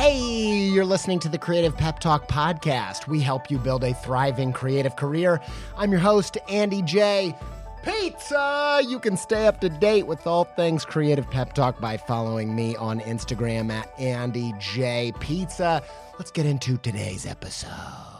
Hey, you're listening to the Creative Pep Talk podcast. We help you build a thriving creative career. I'm your host, Andy J. Pizza! You can stay up to date with all things Creative Pep Talk by following me on Instagram at Andy J. Pizza. Let's get into today's episode.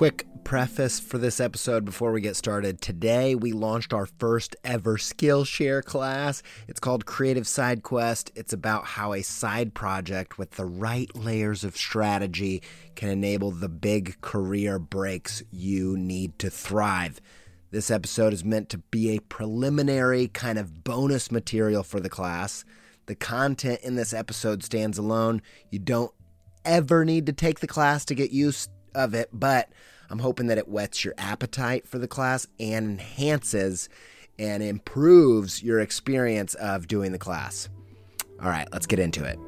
Quick preface for this episode before we get started. Today, we launched our first ever Skillshare class. It's called Creative Side Quest. It's about how a side project with the right layers of strategy can enable the big career breaks you need to thrive. This episode is meant to be a preliminary kind of bonus material for the class. The content in this episode stands alone. You don't ever need to take the class to get used of it, but I'm hoping that it whets your appetite for the class and enhances and improves your experience of doing the class. All right, let's get into it.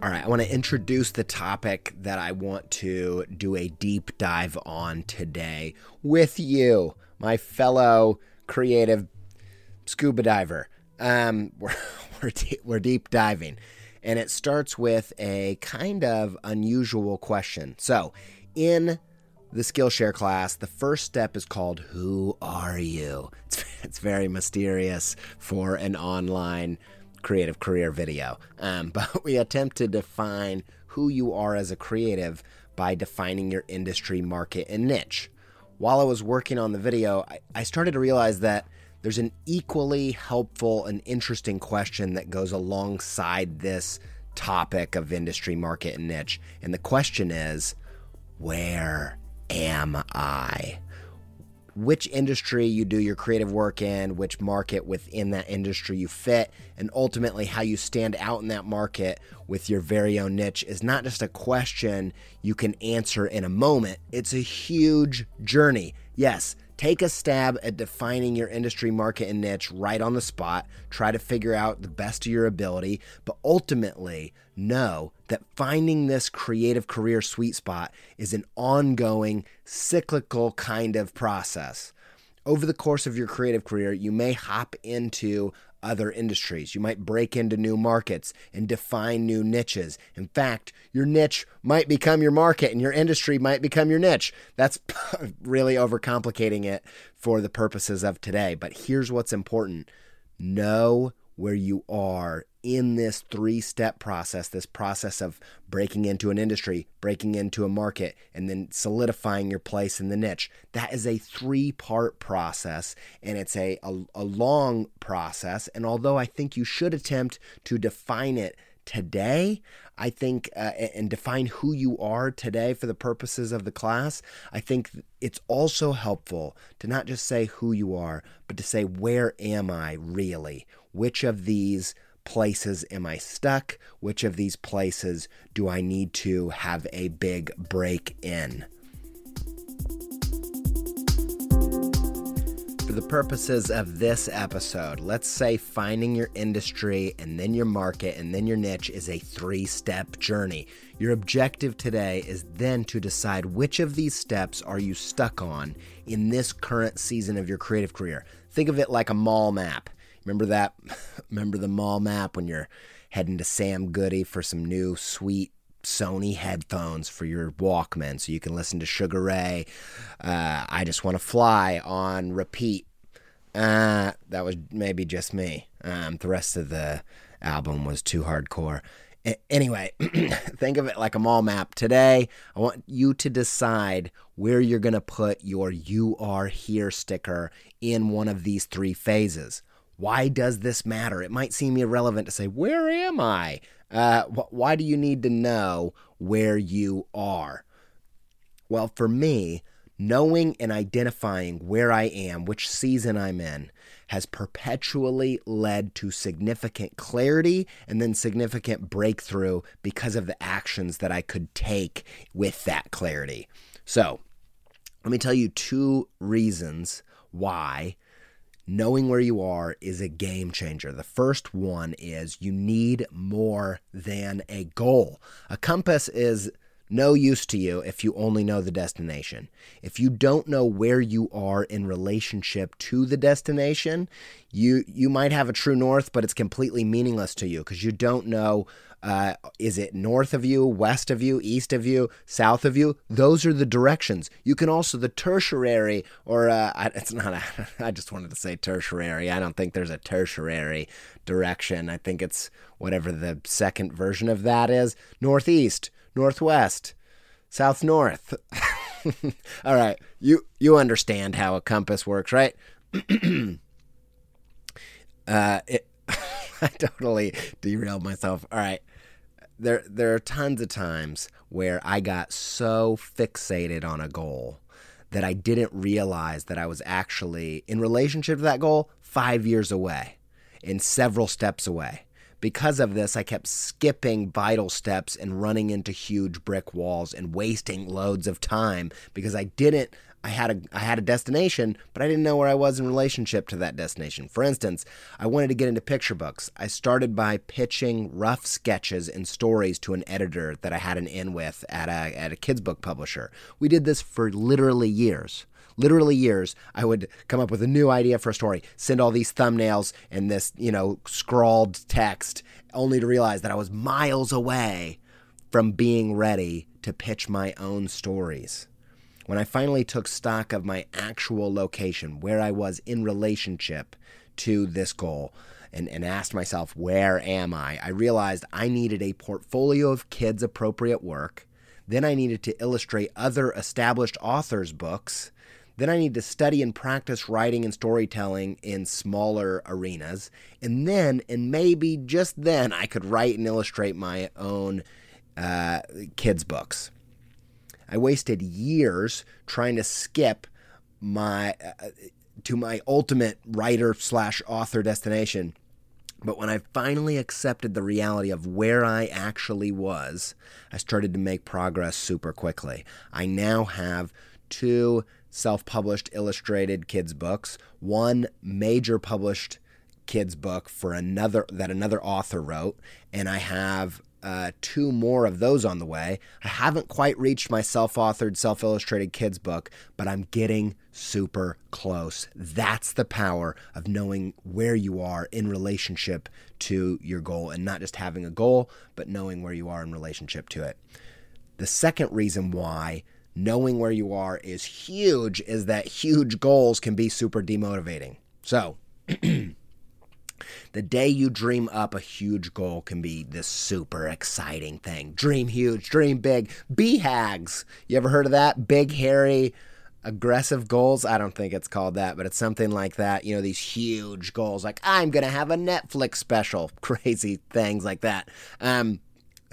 All right, I want to introduce the topic that I want to do a deep dive on today with you, my fellow creative scuba diver. Um, we're we're, de- we're deep diving, and it starts with a kind of unusual question. So, in the Skillshare class, the first step is called Who Are You? It's, it's very mysterious for an online creative career video. Um, but we attempt to define who you are as a creative by defining your industry, market, and niche. While I was working on the video, I, I started to realize that there's an equally helpful and interesting question that goes alongside this topic of industry, market, and niche. And the question is where am I? Which industry you do your creative work in, which market within that industry you fit, and ultimately how you stand out in that market with your very own niche is not just a question you can answer in a moment. It's a huge journey. Yes, Take a stab at defining your industry, market, and niche right on the spot. Try to figure out the best of your ability, but ultimately know that finding this creative career sweet spot is an ongoing, cyclical kind of process. Over the course of your creative career, you may hop into other industries. You might break into new markets and define new niches. In fact, your niche might become your market and your industry might become your niche. That's really overcomplicating it for the purposes of today. But here's what's important know where you are in this three step process this process of breaking into an industry, breaking into a market, and then solidifying your place in the niche. That is a three part process and it's a, a, a long process. And although I think you should attempt to define it today, I think, uh, and define who you are today for the purposes of the class, I think it's also helpful to not just say who you are, but to say, where am I really? Which of these places am I stuck? Which of these places do I need to have a big break in? For the purposes of this episode, let's say finding your industry and then your market and then your niche is a three step journey. Your objective today is then to decide which of these steps are you stuck on in this current season of your creative career. Think of it like a mall map Remember that? Remember the mall map when you're heading to Sam Goody for some new sweet Sony headphones for your Walkman so you can listen to Sugar Ray. Uh, I just want to fly on repeat. Uh, that was maybe just me. Um, the rest of the album was too hardcore. Anyway, think of it like a mall map. Today, I want you to decide where you're going to put your You Are Here sticker in one of these three phases. Why does this matter? It might seem irrelevant to say, Where am I? Uh, wh- why do you need to know where you are? Well, for me, knowing and identifying where I am, which season I'm in, has perpetually led to significant clarity and then significant breakthrough because of the actions that I could take with that clarity. So, let me tell you two reasons why knowing where you are is a game changer. The first one is you need more than a goal. A compass is no use to you if you only know the destination. If you don't know where you are in relationship to the destination, you you might have a true north, but it's completely meaningless to you because you don't know uh, is it north of you, west of you, east of you, south of you? Those are the directions. You can also the tertiary, or uh, it's not. A, I just wanted to say tertiary. I don't think there's a tertiary direction. I think it's whatever the second version of that is. Northeast, northwest, south north. All right, you you understand how a compass works, right? uh, it, I totally derailed myself. All right. There there are tons of times where I got so fixated on a goal that I didn't realize that I was actually in relationship to that goal 5 years away and several steps away. Because of this, I kept skipping vital steps and running into huge brick walls and wasting loads of time because I didn't I had a I had a destination, but I didn't know where I was in relationship to that destination. For instance, I wanted to get into picture books. I started by pitching rough sketches and stories to an editor that I had an in with at a at a kids book publisher. We did this for literally years literally years, I would come up with a new idea for a story, send all these thumbnails and this, you know, scrawled text, only to realize that I was miles away from being ready to pitch my own stories when I finally took stock of my actual location, where I was in relationship to this goal, and, and asked myself, where am I? I realized I needed a portfolio of kids' appropriate work. Then I needed to illustrate other established authors' books. Then I need to study and practice writing and storytelling in smaller arenas. And then, and maybe just then, I could write and illustrate my own uh, kids' books. I wasted years trying to skip my uh, to my ultimate writer slash author destination. But when I finally accepted the reality of where I actually was, I started to make progress super quickly. I now have two self published illustrated kids' books, one major published kids' book for another that another author wrote, and I have uh, two more of those on the way. I haven't quite reached my self authored, self illustrated kids book, but I'm getting super close. That's the power of knowing where you are in relationship to your goal and not just having a goal, but knowing where you are in relationship to it. The second reason why knowing where you are is huge is that huge goals can be super demotivating. So, The day you dream up a huge goal can be this super exciting thing. Dream huge, dream big. BHAGs. You ever heard of that? Big, hairy, aggressive goals. I don't think it's called that, but it's something like that. You know, these huge goals, like I'm going to have a Netflix special, crazy things like that. Um,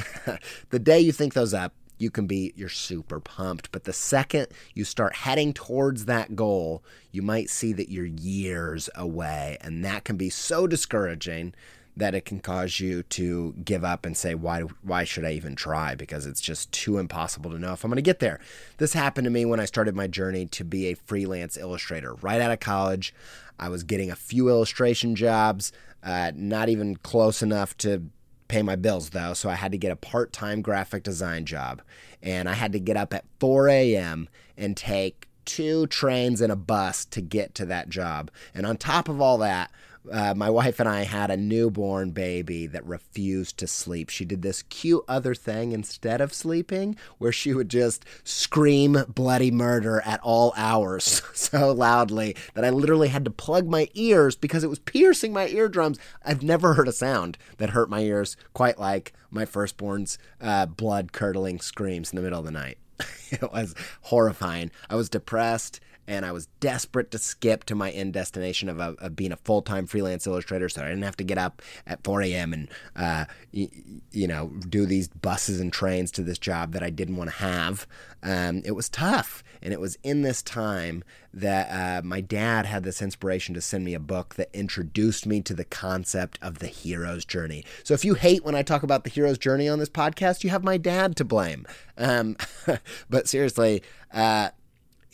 the day you think those up, you can be you're super pumped but the second you start heading towards that goal you might see that you're years away and that can be so discouraging that it can cause you to give up and say why why should I even try because it's just too impossible to know if I'm going to get there. This happened to me when I started my journey to be a freelance illustrator. Right out of college, I was getting a few illustration jobs, uh, not even close enough to pay my bills though, so I had to get a part time graphic design job. And I had to get up at 4 a.m. and take two trains and a bus to get to that job. And on top of all that, uh, my wife and I had a newborn baby that refused to sleep. She did this cute other thing instead of sleeping, where she would just scream bloody murder at all hours so loudly that I literally had to plug my ears because it was piercing my eardrums. I've never heard a sound that hurt my ears quite like my firstborn's uh, blood curdling screams in the middle of the night. it was horrifying. I was depressed and I was desperate to skip to my end destination of, of being a full time freelance illustrator, so I didn't have to get up at 4 a.m. and uh, y- you know do these buses and trains to this job that I didn't want to have. Um, it was tough, and it was in this time that uh, my dad had this inspiration to send me a book that introduced me to the concept of the hero's journey. So if you hate when I talk about the hero's journey on this podcast, you have my dad to blame. Um, but seriously. Uh,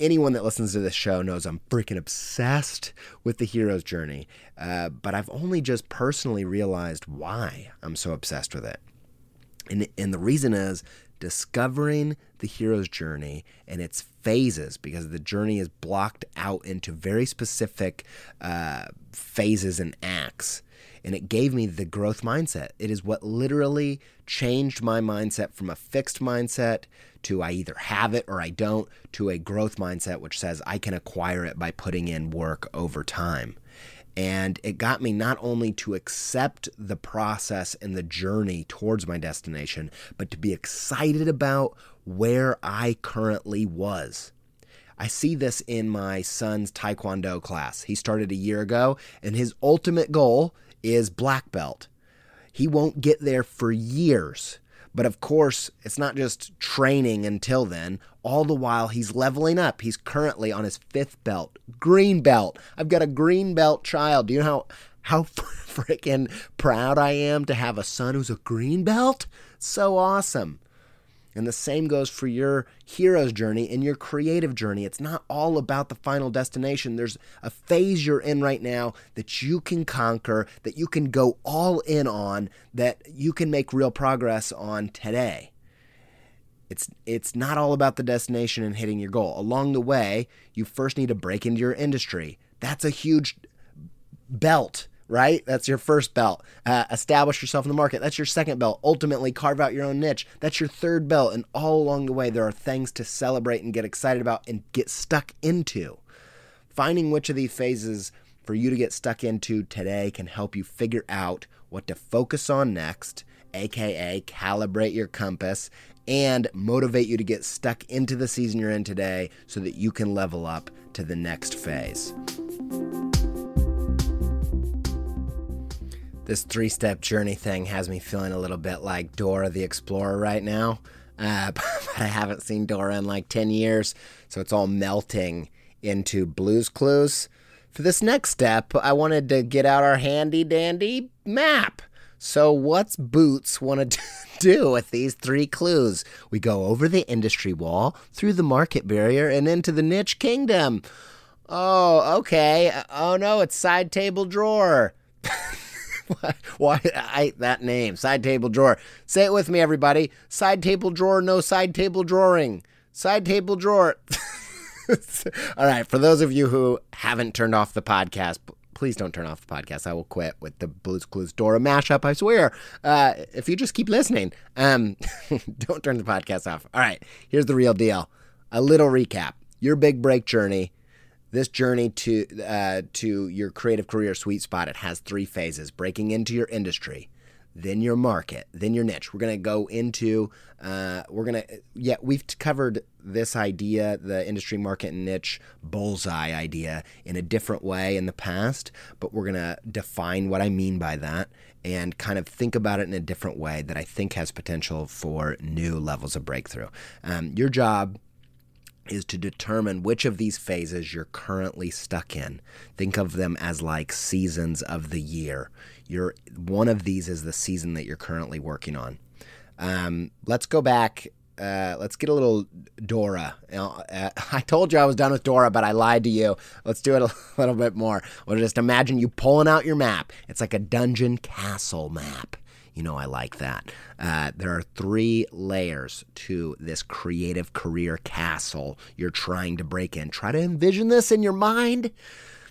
anyone that listens to this show knows I'm freaking obsessed with the hero's journey. Uh, but I've only just personally realized why I'm so obsessed with it. And, and the reason is discovering the hero's journey and its phases because the journey is blocked out into very specific uh, phases and acts and it gave me the growth mindset. It is what literally changed my mindset from a fixed mindset to I either have it or I don't to a growth mindset which says I can acquire it by putting in work over time. And it got me not only to accept the process and the journey towards my destination, but to be excited about where I currently was. I see this in my son's Taekwondo class. He started a year ago, and his ultimate goal is black belt. He won't get there for years. But of course, it's not just training until then. All the while, he's leveling up. He's currently on his fifth belt, green belt. I've got a green belt child. Do you know how, how freaking proud I am to have a son who's a green belt? So awesome. And the same goes for your hero's journey and your creative journey. It's not all about the final destination. There's a phase you're in right now that you can conquer, that you can go all in on, that you can make real progress on today. It's it's not all about the destination and hitting your goal. Along the way, you first need to break into your industry. That's a huge belt right? That's your first belt. Uh, establish yourself in the market. That's your second belt. Ultimately, carve out your own niche. That's your third belt. And all along the way, there are things to celebrate and get excited about and get stuck into. Finding which of these phases for you to get stuck into today can help you figure out what to focus on next, aka calibrate your compass, and motivate you to get stuck into the season you're in today so that you can level up to the next phase. This three step journey thing has me feeling a little bit like Dora the Explorer right now. Uh, but I haven't seen Dora in like 10 years, so it's all melting into Blues Clues. For this next step, I wanted to get out our handy dandy map. So, what's Boots want to do with these three clues? We go over the industry wall, through the market barrier, and into the niche kingdom. Oh, okay. Oh no, it's side table drawer. Why I that name side table drawer? Say it with me, everybody. Side table drawer, no side table drawing. Side table drawer. All right. For those of you who haven't turned off the podcast, please don't turn off the podcast. I will quit with the Blues Clues Dora mashup. I swear. Uh, if you just keep listening, um, don't turn the podcast off. All right. Here's the real deal. A little recap. Your big break journey this journey to uh, to your creative career sweet spot it has three phases. Breaking into your industry then your market then your niche. We're going to go into uh, we're going to yeah we've covered this idea the industry market and niche bullseye idea in a different way in the past but we're going to define what i mean by that and kind of think about it in a different way that i think has potential for new levels of breakthrough. Um, your job is to determine which of these phases you're currently stuck in. Think of them as like seasons of the year. You're one of these is the season that you're currently working on. Um, let's go back. Uh, let's get a little Dora. Uh, I told you I was done with Dora, but I lied to you. Let's do it a little bit more. Well, just imagine you pulling out your map. It's like a dungeon castle map. You know, I like that. Uh, there are three layers to this creative career castle you're trying to break in. Try to envision this in your mind.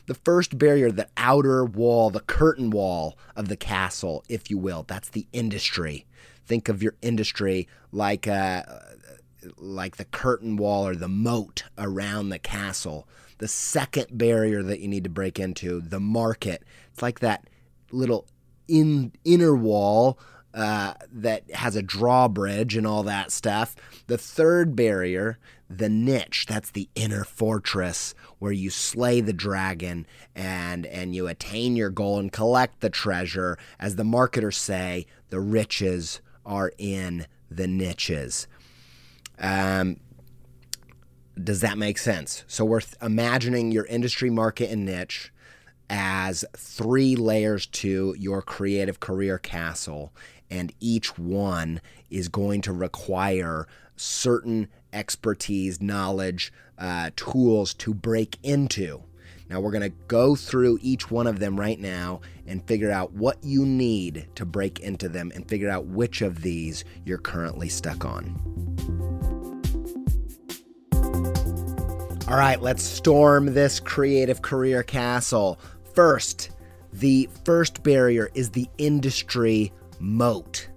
The first barrier, the outer wall, the curtain wall of the castle, if you will, that's the industry. Think of your industry like uh, like the curtain wall or the moat around the castle. The second barrier that you need to break into, the market. It's like that little in inner wall uh, that has a drawbridge and all that stuff. The third barrier, the niche, that's the inner fortress where you slay the dragon and and you attain your goal and collect the treasure. As the marketers say, the riches are in the niches. Um, does that make sense? So we're th- imagining your industry, market, and niche as three layers to your creative career castle, and each one is going to require certain expertise, knowledge, uh, tools to break into. Now, we're going to go through each one of them right now and figure out what you need to break into them and figure out which of these you're currently stuck on. All right, let's storm this creative career castle. First, the first barrier is the industry moat.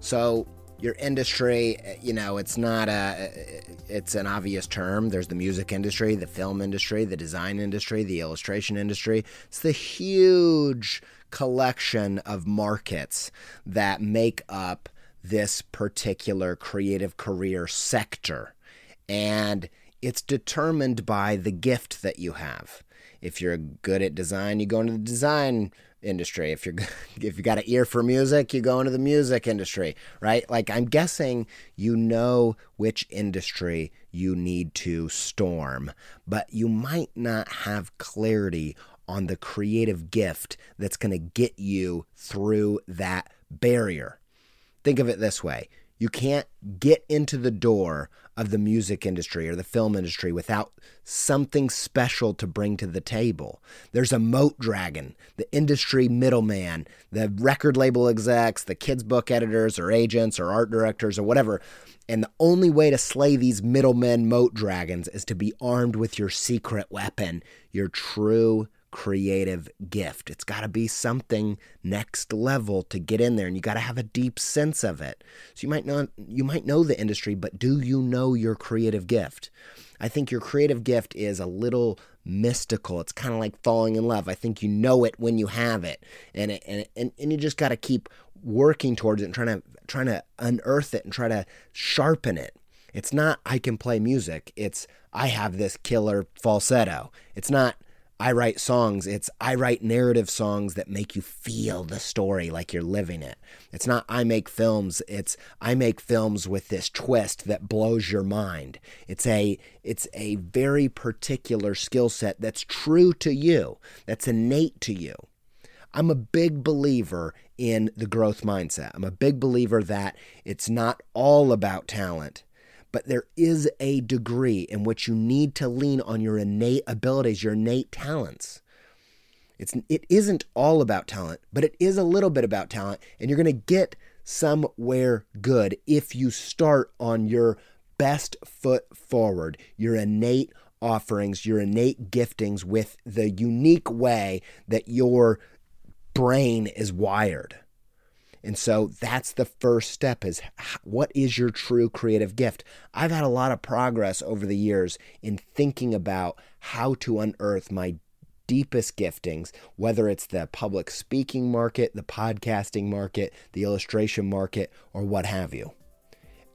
So, your industry, eh, you know, it's not a eh, it's an obvious term. There's the music industry, the film industry, the design industry, the illustration industry. It's the huge collection of markets that make up this particular creative career sector. And it's determined by the gift that you have. If you're good at design, you go into the design industry. If you're if you got an ear for music, you go into the music industry, right? Like I'm guessing you know which industry you need to storm, but you might not have clarity on the creative gift that's going to get you through that barrier. Think of it this way. You can't get into the door of the music industry or the film industry without something special to bring to the table. There's a moat dragon, the industry middleman, the record label execs, the kids' book editors or agents or art directors or whatever. And the only way to slay these middlemen moat dragons is to be armed with your secret weapon, your true creative gift. It's got to be something next level to get in there and you got to have a deep sense of it. So you might not you might know the industry, but do you know your creative gift? I think your creative gift is a little mystical. It's kind of like falling in love. I think you know it when you have it. And it, and and, and you just got to keep working towards it and trying to trying to unearth it and try to sharpen it. It's not I can play music. It's I have this killer falsetto. It's not I write songs, it's I write narrative songs that make you feel the story like you're living it. It's not I make films, it's I make films with this twist that blows your mind. It's a it's a very particular skill set that's true to you, that's innate to you. I'm a big believer in the growth mindset. I'm a big believer that it's not all about talent but there is a degree in which you need to lean on your innate abilities, your innate talents. It's it isn't all about talent, but it is a little bit about talent, and you're going to get somewhere good if you start on your best foot forward, your innate offerings, your innate giftings with the unique way that your brain is wired. And so that's the first step is what is your true creative gift? I've had a lot of progress over the years in thinking about how to unearth my deepest giftings, whether it's the public speaking market, the podcasting market, the illustration market, or what have you.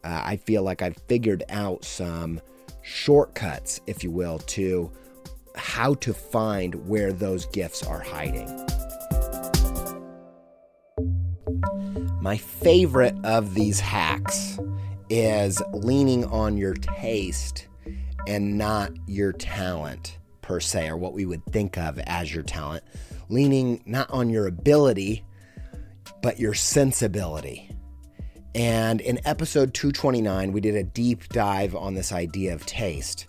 Uh, I feel like I've figured out some shortcuts, if you will, to how to find where those gifts are hiding. My favorite of these hacks is leaning on your taste and not your talent per se, or what we would think of as your talent. Leaning not on your ability, but your sensibility. And in episode 229, we did a deep dive on this idea of taste.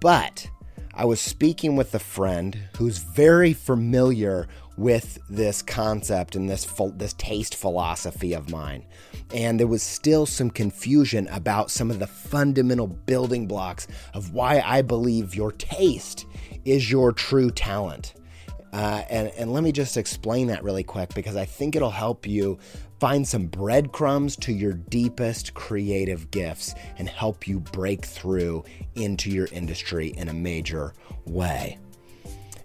But I was speaking with a friend who's very familiar with this concept and this this taste philosophy of mine. And there was still some confusion about some of the fundamental building blocks of why I believe your taste is your true talent. Uh, and, and let me just explain that really quick because I think it'll help you find some breadcrumbs to your deepest creative gifts and help you break through into your industry in a major way.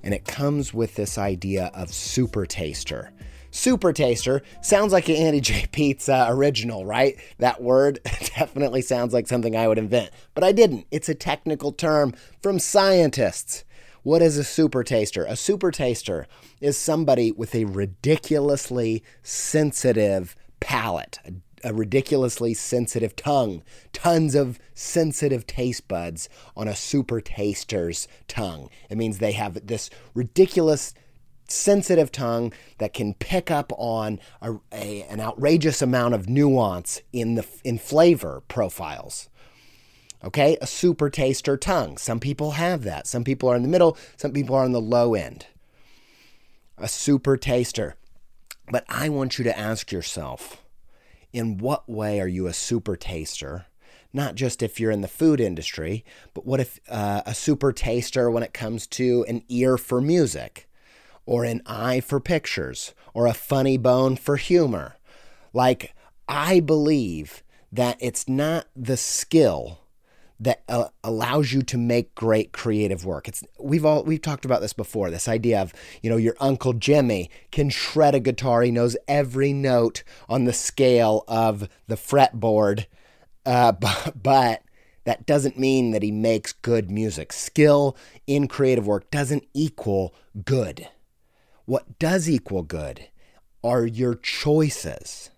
And it comes with this idea of super taster. Super taster sounds like an Andy J. Pizza original, right? That word definitely sounds like something I would invent, but I didn't. It's a technical term from scientists. What is a super taster? A super taster is somebody with a ridiculously sensitive palate, a, a, ridiculously sensitive tongue, tons of sensitive taste buds on a super taster's tongue. It means they have this ridiculous sensitive tongue that can pick up on a, a, an outrageous amount of nuance in the in flavor profiles. Okay, a super taster tongue. Some people have that. Some people are in the middle, some people are on the low end. A super taster. But I want you to ask yourself in what way are you a super taster? Not just if you're in the food industry, but what if uh, a super taster when it comes to an ear for music, or an eye for pictures, or a funny bone for humor? Like, I believe that it's not the skill that uh, allows you to make great creative work. It's we've all we've talked about this before. This idea of you know your uncle Jimmy can shred a guitar. He knows every note on the scale of the fretboard, uh, but, but that doesn't mean that he makes good music. Skill in creative work doesn't equal good. What does equal good are your choices.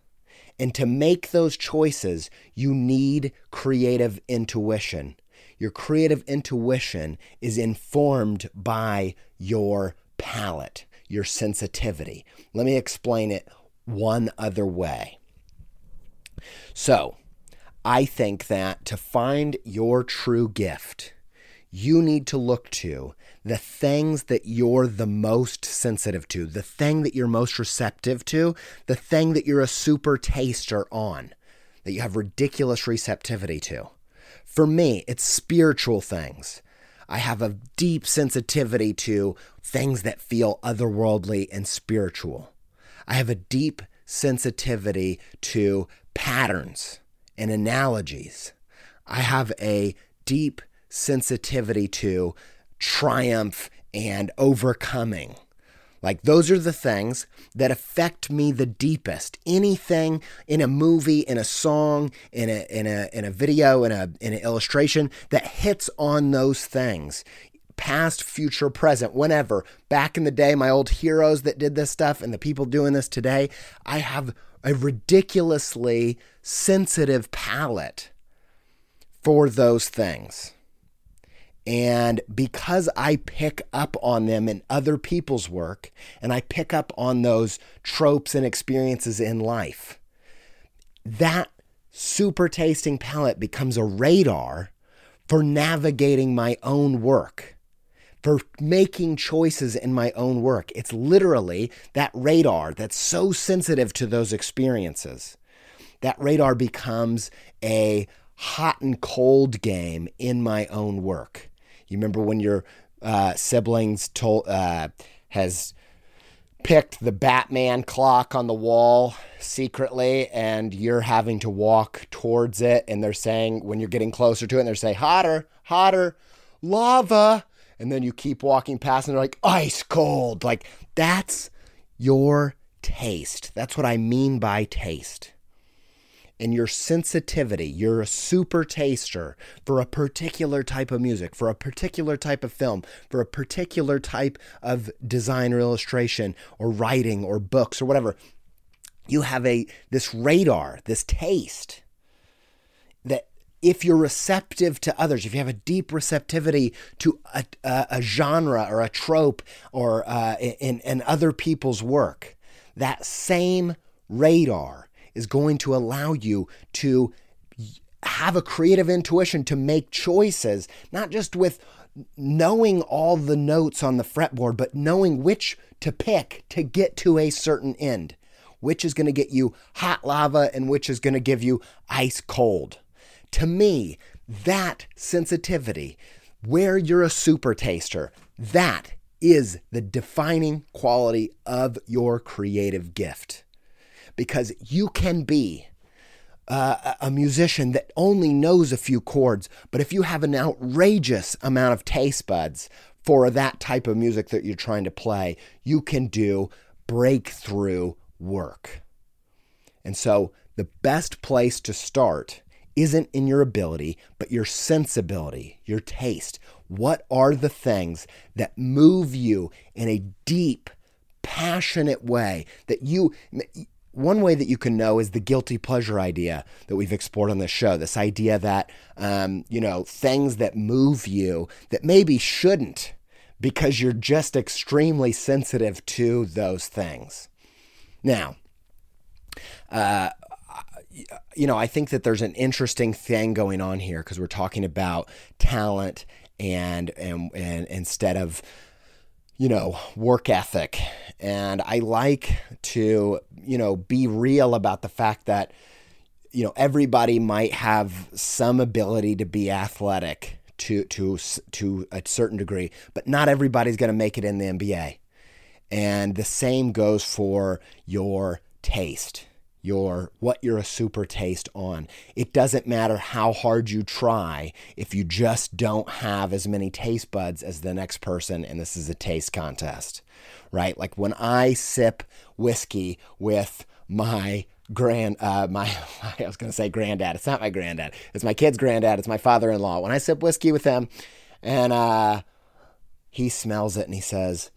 And to make those choices, you need creative intuition. Your creative intuition is informed by your palate, your sensitivity. Let me explain it one other way. So, I think that to find your true gift, you need to look to the things that you're the most sensitive to, the thing that you're most receptive to, the thing that you're a super taster on, that you have ridiculous receptivity to. For me, it's spiritual things. I have a deep sensitivity to things that feel otherworldly and spiritual. I have a deep sensitivity to patterns and analogies. I have a deep sensitivity to triumph and overcoming. Like, those are the things that affect me the deepest. Anything in a movie, in a song, in a, in a, in a video, in, a, in an illustration that hits on those things past, future, present, whenever. Back in the day, my old heroes that did this stuff and the people doing this today, I have a ridiculously sensitive palate for those things. And because I pick up on them in other people's work, and I pick up on those tropes and experiences in life, that super tasting palate becomes a radar for navigating my own work, for making choices in my own work. It's literally that radar that's so sensitive to those experiences. That radar becomes a hot and cold game in my own work. You remember when your uh, siblings told uh, has picked the Batman clock on the wall secretly, and you're having to walk towards it, and they're saying when you're getting closer to it, and they're saying hotter, hotter, lava, and then you keep walking past, and they're like ice cold. Like that's your taste. That's what I mean by taste and your sensitivity, you're a super taster for a particular type of music, for a particular type of film, for a particular type of design or illustration or writing or books or whatever. You have a this radar, this taste that if you're receptive to others, if you have a deep receptivity to a, a, a genre or a trope or uh, in, in other people's work, that same radar is going to allow you to have a creative intuition to make choices, not just with knowing all the notes on the fretboard, but knowing which to pick to get to a certain end, which is going to get you hot lava and which is going to give you ice cold. To me, that sensitivity, where you're a super taster, that is the defining quality of your creative gift. Because you can be uh, a musician that only knows a few chords, but if you have an outrageous amount of taste buds for that type of music that you're trying to play, you can do breakthrough work. And so, the best place to start isn't in your ability, but your sensibility, your taste. What are the things that move you in a deep, passionate way that you one way that you can know is the guilty pleasure idea that we've explored on this show. This idea that, um, you know, things that move you that maybe shouldn't because you're just extremely sensitive to those things. Now, uh, you know, I think that there's an interesting thing going on here because we're talking about talent and, and, and instead of, you know, work ethic. And I like to, you know, be real about the fact that, you know, everybody might have some ability to be athletic to to to a certain degree, but not everybody's going to make it in the NBA. And the same goes for your taste your what you're a super taste on. It doesn't matter how hard you try if you just don't have as many taste buds as the next person and this is a taste contest. Right? Like when I sip whiskey with my grand uh my I was going to say granddad. It's not my granddad. It's my kid's granddad. It's my father-in-law. When I sip whiskey with him and uh he smells it and he says,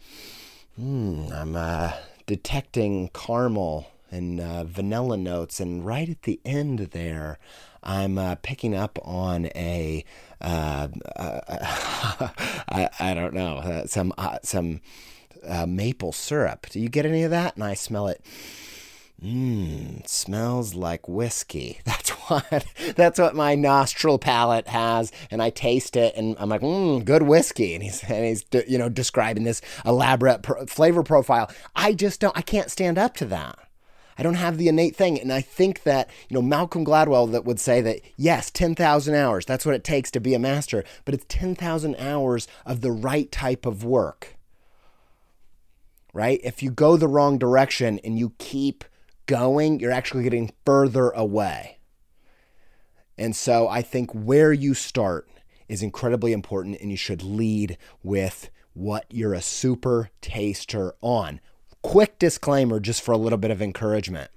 "Hmm, I'm uh detecting caramel and uh, vanilla notes. And right at the end there, I'm uh, picking up on a uh, uh don't know uh, some uh, some maple syrup. Do you get any of that? And I smell it. Mmm, smells like whiskey. That's what that's what my nostril palate has, and I taste it, and I'm like, mmm, good whiskey. And he's and he's you know describing this elaborate pro- flavor profile. I just don't. I can't stand up to that. I don't have the innate thing. And I think that, you know, Malcolm Gladwell that would say that, yes, 10,000 hours, that's what it takes to be a master, but it's 10,000 hours of the right type of work. Right? If you go the wrong direction and you keep going, you're actually getting further away. And so I think where you start is incredibly important, and you should lead with what you're a super taster on quick disclaimer just for a little bit of encouragement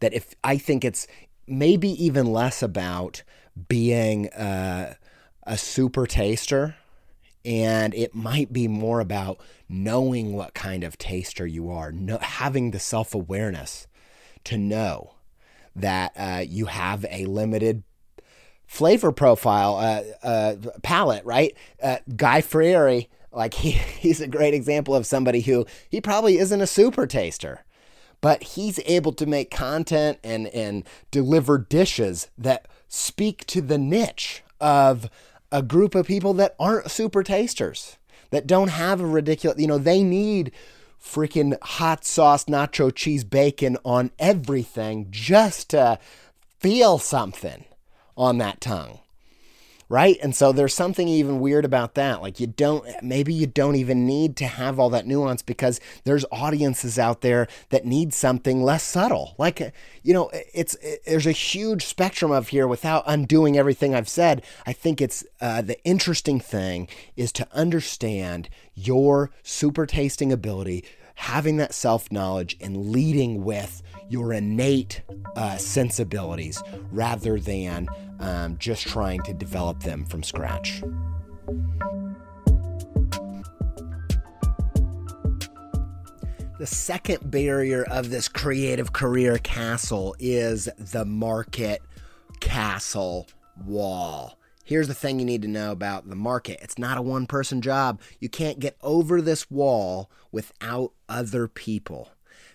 that if I think it's maybe even less about being a super taster and it might be more about knowing what kind of taster you are, having the self awareness to know that uh, you have a limited flavor profile, uh, uh, right? Uh, Guy Fieri like he, he's a great example of somebody who he probably isn't a super taster, but he's able to make content and and deliver dishes that speak to the niche of a group of people that aren't super tasters, that don't have a ridiculous, you know, they need freaking hot sauce, nacho cheese, bacon on everything just to feel something on that tongue right? And so there's something even weird about that. Like you don't maybe you don't even need to have all that nuance because there's audiences out there that need something less subtle. Like you know, it's it, there's a huge spectrum of here without undoing everything I've said. I think it's uh, the interesting thing is to understand your super tasting ability having that self knowledge and leading with your innate uh, sensibilities rather than um, just trying to develop them from scratch. The second barrier of this creative career castle is the market castle wall. Here's the thing you need to know about the market it's not a one person job. You can't get over this wall without other people.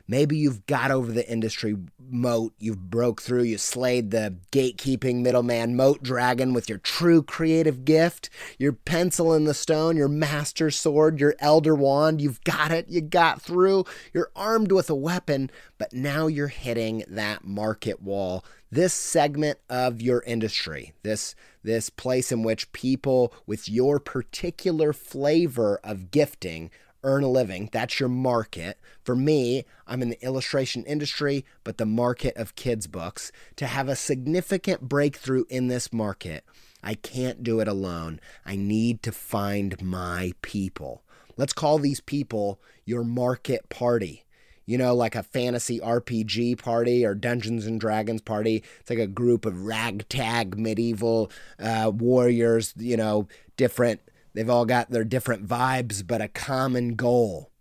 Maybe you've got over the industry moat, you've broke through, you slayed the gatekeeping middleman moat dragon with your true creative gift, your pencil in the stone, your master sword, your elder wand. You've got it, you got through, you're armed with a weapon, but now you're hitting that market wall. This segment of your industry, this this place in which people with your particular flavor of gifting earn a living. That's your market. For me, I'm in the illustration industry, but the market of kids' books. To have a significant breakthrough in this market, I can't do it alone. I need to find my people. Let's call these people your market party. You know, like a fantasy RPG party or Dungeons and Dragons party. It's like a group of ragtag medieval uh, warriors, you know, different They've all got their different vibes, but a common goal.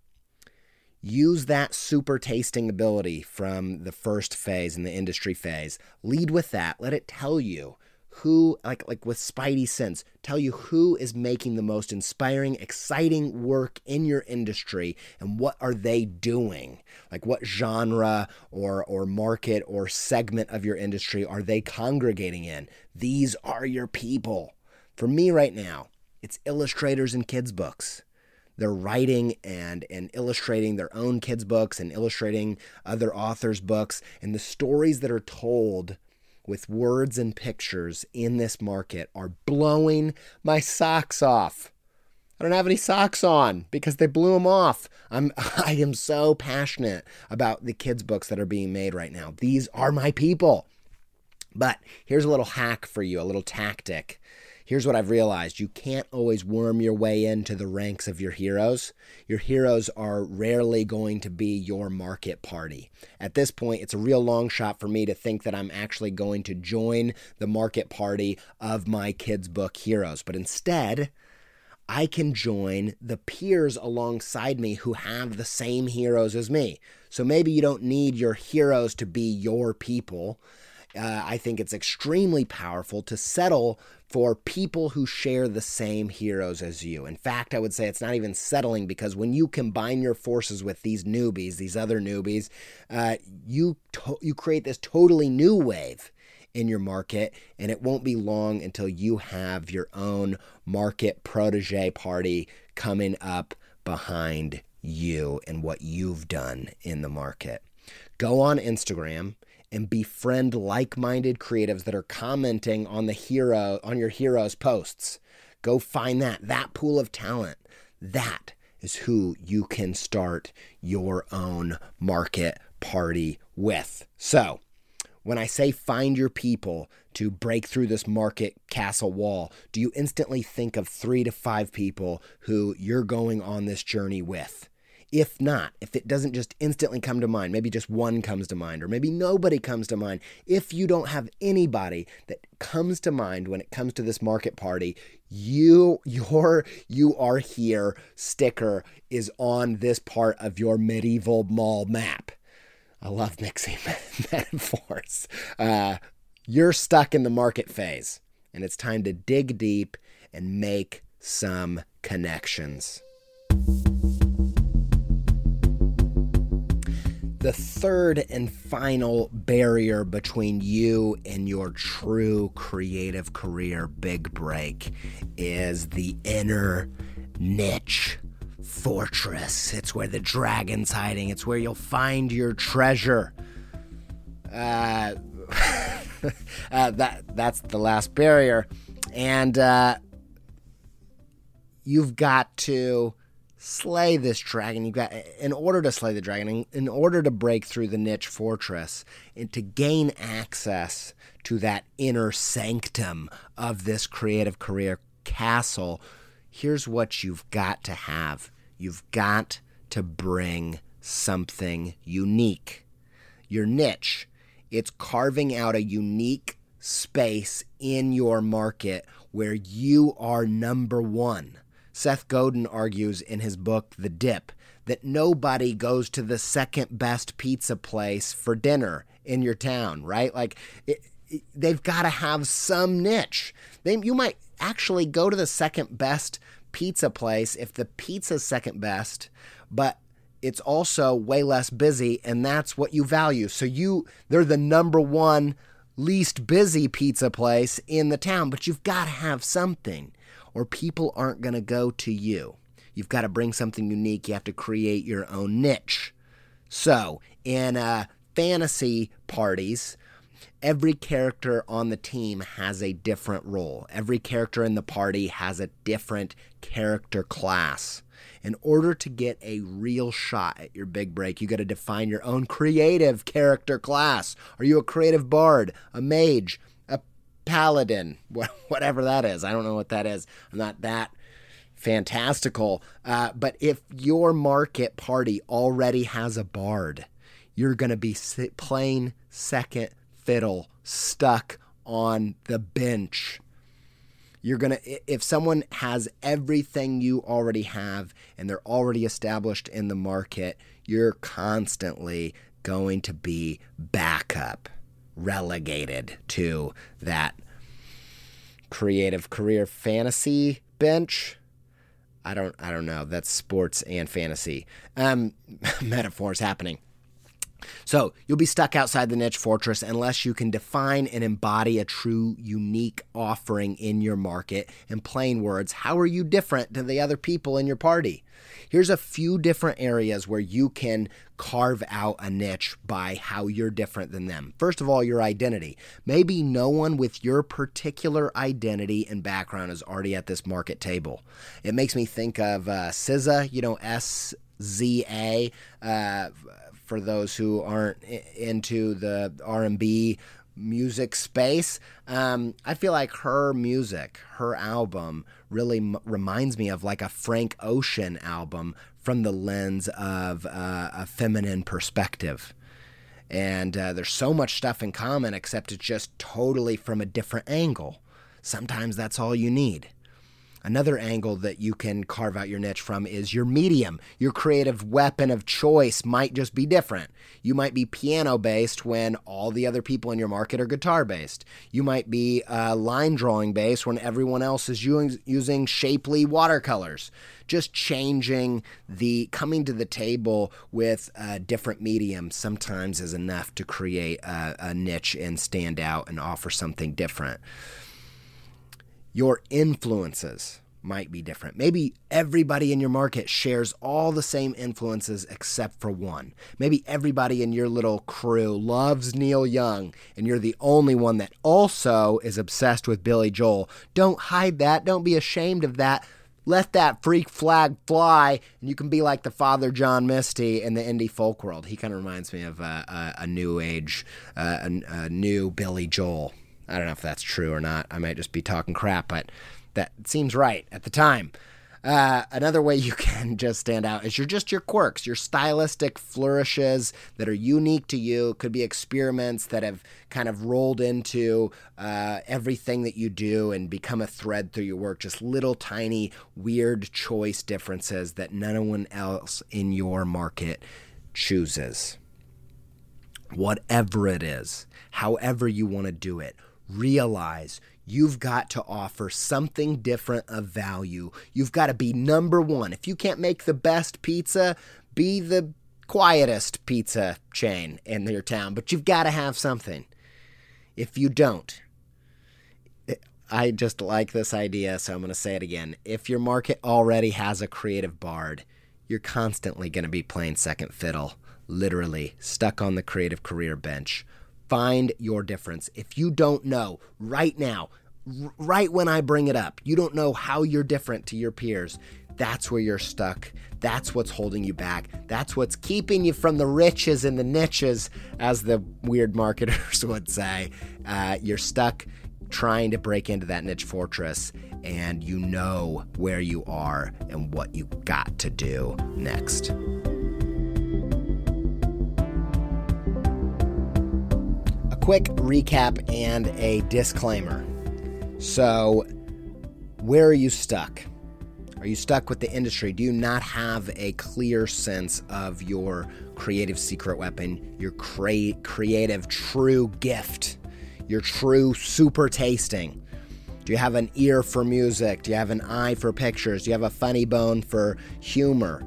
Use that super tasting ability from the first phase in the industry phase. Lead with that. Let it tell you who, like like with Spidey Sense, tell you who is making the most inspiring, exciting work in your industry and what are they doing? Like what genre or or market or segment of your industry are they congregating in? These are your people. For me right now, it's illustrators and kids' books. They're writing and, and illustrating their own kids' books and illustrating other authors' books. And the stories that are told with words and pictures in this market are blowing my socks off. I don't have any socks on because they blew them off. I'm I am so passionate about the kids books that are being made right now. These are my people. But here's a little hack for you, a little tactic here's what I've realized you can't always worm your way into the ranks of your heroes. Your heroes are rarely going to be your market party. At this point, it's a real long shot for me to think that I'm actually going to join the market party of my kids' book heroes. But instead, I can join the peers alongside me who have the same heroes as me. So maybe you don't need your heroes to be your people. Uh, I think it's extremely powerful to settle for people who share the same heroes as you. In fact, I would say it's not even settling because when you combine your forces with these newbies, these other newbies, uh, you to- you create this totally new wave in your market, and it won't be long until you have your own market protege party coming up behind you and what you've done in the market. Go on Instagram and befriend like-minded creatives that are commenting on the hero on your hero's posts. Go find that that pool of talent. That is who you can start your own market party with. So, when I say find your people to break through this market castle wall, do you instantly think of 3 to 5 people who you're going on this journey with? If not, if it doesn't just instantly come to mind, maybe just one comes to mind, or maybe nobody comes to mind, if you don't have anybody that comes to mind when it comes to this market party, you your you are here sticker is on this part of your medieval mall map. I love mixing metaphors. Uh, you're stuck in the market phase, and it's time to dig deep and make some connections. The third and final barrier between you and your true creative career big break is the inner niche fortress. It's where the dragon's hiding, it's where you'll find your treasure. Uh, uh, that that's the last barrier, and uh, you've got to slay this dragon. You've got in order to slay the dragon, in order to break through the niche fortress, and to gain access to that inner sanctum of this creative career castle. Here's what you've got to have. You've got to bring something unique. Your niche, it's carving out a unique space in your market where you are number one Seth Godin argues in his book, The Dip, that nobody goes to the second best pizza place for dinner in your town, right? Like, it, it, they've got to have some niche. They, you might actually go to the second best pizza place if the pizza's second best, but it's also way less busy and that's what you value. So you they're the number one least busy pizza place in the town, but you've got to have something or people aren't going to go to you. You've got to bring something unique. You have to create your own niche. So, in uh, fantasy parties, every character on the team has a different role. Every character in the party has a different character class. In order to get a real shot at your big break, you got to define your own creative character class. Are you a creative bard, a mage, paladin, whatever that is? I don't know what that is. I'm not that fantastical. Uh, but if your market party already has a bard, you're going to be playing second fiddle stuck on the bench. You're going to, if someone has everything you already have and they're already established in the market, you're constantly going to be backup, relegated to that creative career fantasy bench. I don't I don't know. That's sports and fantasy. Um, metaphors happening. So you'll be stuck outside the niche fortress unless you can define and embody a true unique offering in your market. In plain words, how are you different to the other people in your party? Here's a few different areas where you can carve out a niche by how you're different than them. First of all, your identity. Maybe no one with your particular identity and background is already at this market table. It makes me think of uh, SZA, you know, S Z A. Uh, for those who aren't into the R&B music space. Um, I feel like her music, her album, really m- reminds me of like a Frank Ocean album from the lens of uh, a feminine perspective. And uh, there's so much stuff in common, except it's just totally from a different angle. Sometimes that's all you need. Another angle that you can carve out your niche from is your medium. Your creative weapon of choice might just be different. You might be piano based when all the other people in your market are guitar based. You might be uh, line drawing based when everyone else is using shapely watercolors. Just changing the coming to the table with different medium sometimes is enough to create a, a niche and stand out and offer something different your influences might be different. Maybe everybody in your market shares all the same influences except for one. Maybe everybody in your little crew loves Neil Young and you're the only one that also is obsessed with Billy Joel. Don't hide that. Don't be ashamed of that. Let that freak flag fly, and you can be like the Father John Misty in the indie folk world. He kind of reminds me of a, a, a new age, uh, a, a new Billy Joel. I don't know if that's true or not. I might just be talking crap, but that seems right at the time. Uh, another way you can just stand out is you're just your quirks, your stylistic flourishes that are unique to you. It could be experiments that have kind of rolled into uh, everything that you do and become a thread through your work. Just little tiny weird choice differences that no one else in your market chooses. Whatever it is, however you want to do it realize you've got to offer something different of value. You've got to be number one. If you can't make the best pizza, be the quietest pizza chain in your town, but you've got to have something. If you don't, I just like this idea, so I'm going to say it again. If your market already has a creative bard, you're constantly going to be playing second fiddle, literally stuck on the creative career bench. Find your difference. If you don't know right now, r- right when I bring it up, you don't know how you're different to your peers, that's where you're stuck. That's what's holding you back. That's what's keeping you from the riches and the niches, as the weird marketers would say. Uh, you're stuck trying to break into that niche fortress, and you know where you are and what you got to do next. Quick recap and a disclaimer. So, where are you stuck? Are you stuck with the industry? Do you not have a clear sense of your creative secret weapon, your cra- creative true gift, your true super tasting? Do you have an ear for music? Do you have an eye for pictures? Do you have a funny bone for humor?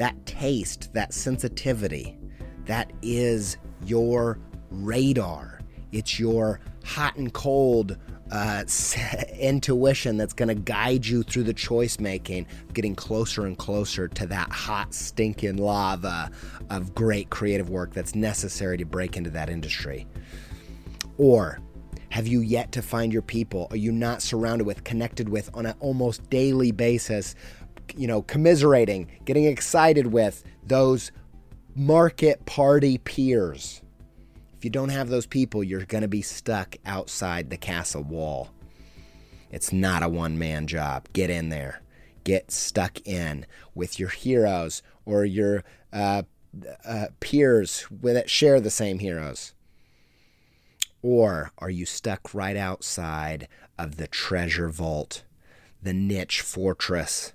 that taste, that sensitivity, that is your radar. It's your hot and cold uh, intuition that's going to guide you through the choice making, getting closer and closer to that hot, stinking lava of great creative work that's necessary to break into that industry. Or have you yet to find your people? Are you not surrounded with, connected with on an almost daily basis, you know, commiserating, getting excited with those market party peers? If you don't have those people, you're going to be stuck outside the castle wall. It's not a one man job. Get in there. Get stuck in with your heroes or your uh, uh, peers that share the same heroes. Or are you stuck right outside of the treasure vault, the niche fortress?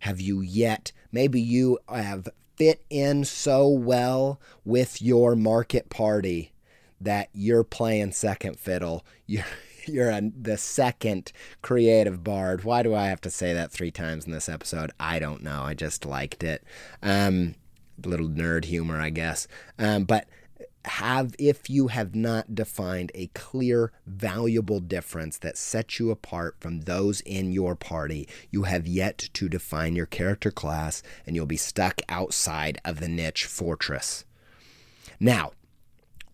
Have you yet, maybe you have fit in so well with your market party that you're playing second fiddle. You're you're a, the second creative bard. Why do I have to say that three times in this episode? I don't know. I just liked it. Um, little nerd humor, I guess. Um, but have if you have not defined a clear valuable difference that sets you apart from those in your party you have yet to define your character class and you'll be stuck outside of the niche fortress now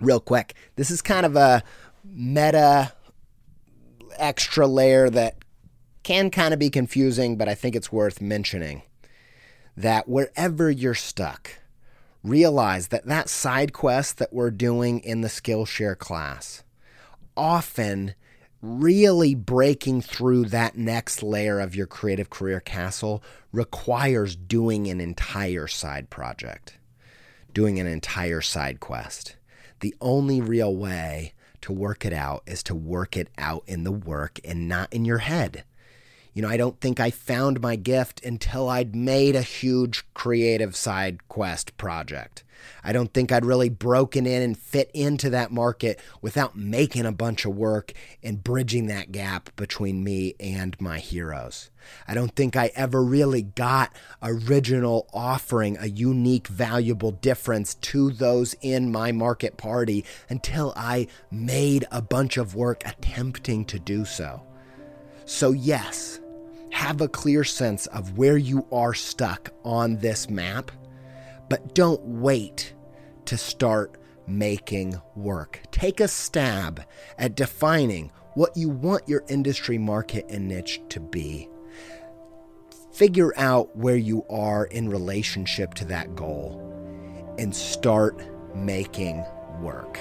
real quick. This is kind of a meta extra layer that can kind of be confusing, but I think it's worth mentioning that wherever you're stuck, realize that that side quest that we're doing in the Skillshare class often really breaking through that next layer of your creative career castle requires doing an entire side project, doing an entire side quest the only real way to work it out is to work it out in the work and not in your head. You know, I don't think I found my gift until I'd made a huge creative side quest project. I don't think I'd really broken in and fit into that market without making a bunch of work and bridging that gap between me and my heroes. I don't think I ever really got original offering a unique, valuable difference to those in my market party until I made a bunch of work attempting to do so. So, yes, have a clear sense of where you are stuck on this map but don't wait to start making work. Take a stab at defining what you want your industry market and niche to be. Figure out where you are in relationship to that goal and start making work.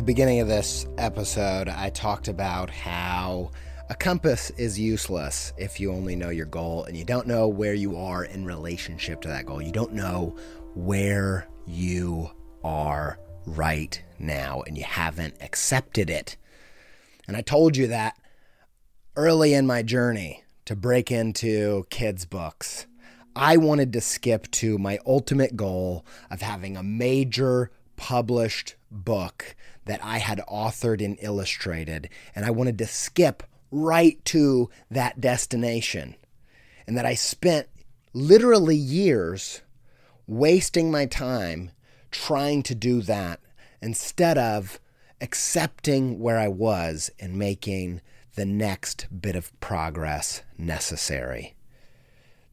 The beginning of this episode, I talked about how a compass is useless if you only know your goal and you don't know where you are in relationship to that goal. You don't know where you are right now and you haven't accepted it. And I told you that early in my journey to break into kids' books. I wanted to skip to my ultimate goal of having a major published book that I had authored and illustrated, and I wanted to skip right to that destination. And that I spent literally years wasting my time trying to do that instead of accepting where I was and making the next bit of progress necessary.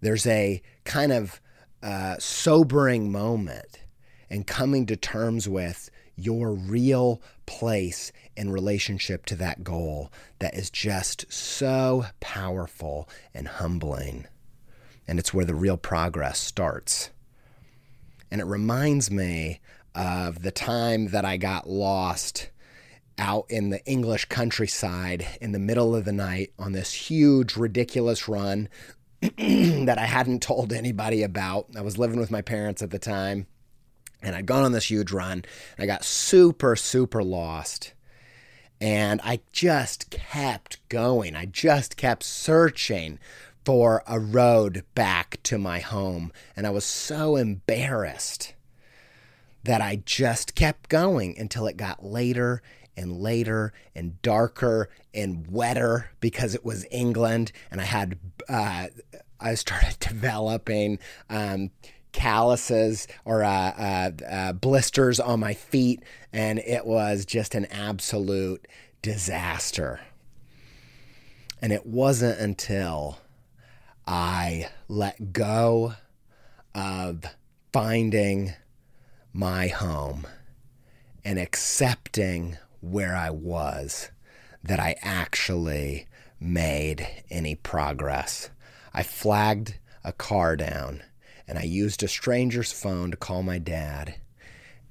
There's a kind of uh, sobering moment and coming to terms with your real place in relationship to that goal that is just so powerful and humbling. And it's where the real progress starts. And it reminds me of the time that I got lost out in the English countryside in the middle of the night on this huge, ridiculous run that I hadn't told anybody about. I was living with my parents at the time and I'd gone on this huge run. I got super, super lost. And I just kept going. I just kept searching for a road back to my home. And I was so embarrassed that I just kept going until it got later and later and darker and wetter because it was England, and I had uh, I started developing. Um, calluses or uh, uh, uh, blisters on my feet, and it was just an absolute disaster. And it wasn't until I let go of finding my home and accepting where I was that I actually made any progress. I flagged a car down and I used a stranger's phone to call my dad.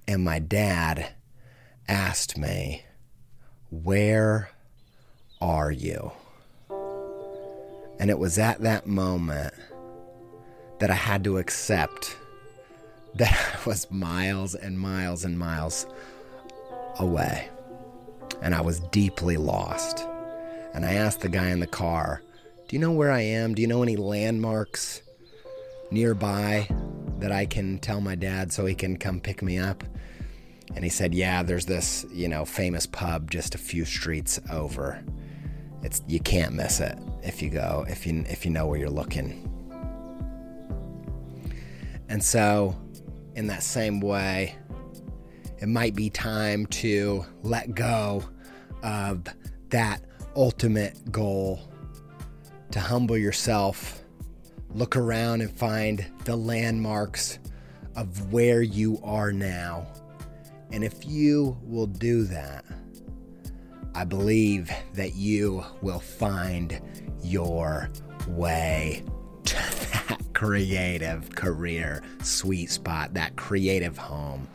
And my dad asked me, Where are you? And it was at that moment that I had to accept that I was miles and miles and miles away. And I was deeply lost. And I asked the guy in the car, Do you know where I am? Do you know any landmarks nearby that I can tell my dad so he can come pick me up? And he said, Yeah, there's this, you know, famous pub just a few streets over. It's you can't miss it if you go, if you if you know where you're looking. And so, in that same way, it might be time to let go of that ultimate goal, to humble yourself, look around and find the landmarks of where you are now. And if you will do that, I believe that you will find your way to that creative career sweet spot, that creative home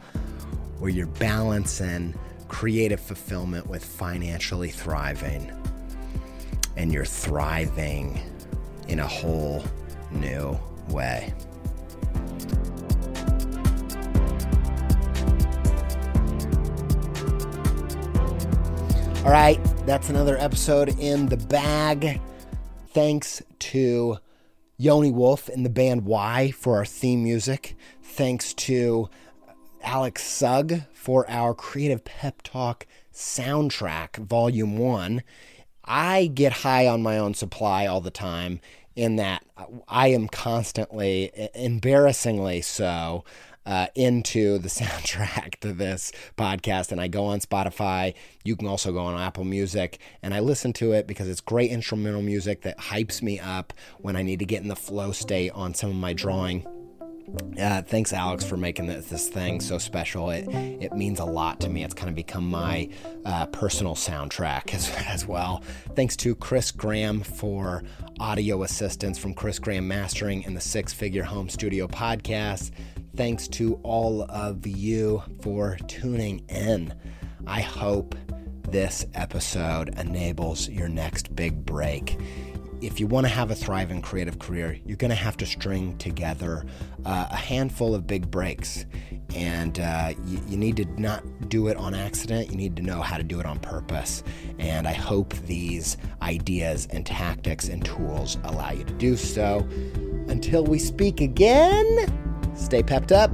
where you're balancing creative fulfillment with financially thriving and you're thriving in a whole new way. All right, that's another episode in the bag. Thanks to Yoni Wolf and the band Y for our theme music. Thanks to Alex Sugg for our Creative Pep Talk soundtrack, Volume 1. I get high on my own supply all the time, in that I am constantly, embarrassingly so, uh, into the soundtrack to this podcast. And I go on Spotify. You can also go on Apple Music. And I listen to it because it's great instrumental music that hypes me up when I need to get in the flow state on some of my drawing. Uh, thanks, Alex, for making this, this, thing so special. It it means a lot to me. It's kind of become my uh, personal soundtrack as, as well. Thanks to Chris Graham for audio assistance from Chris Graham Mastering and the Six Figure Home Studio podcast. Thanks to all of you for tuning in. I hope this episode enables your next big break. If you want to have a thriving creative career, you're going to have to string together uh, a handful of big breaks. And uh, you, you need to not do it on accident. You need to know how to do it on purpose. And I hope these ideas and tactics and tools allow you to do so. Until we speak again, Stay pepped up.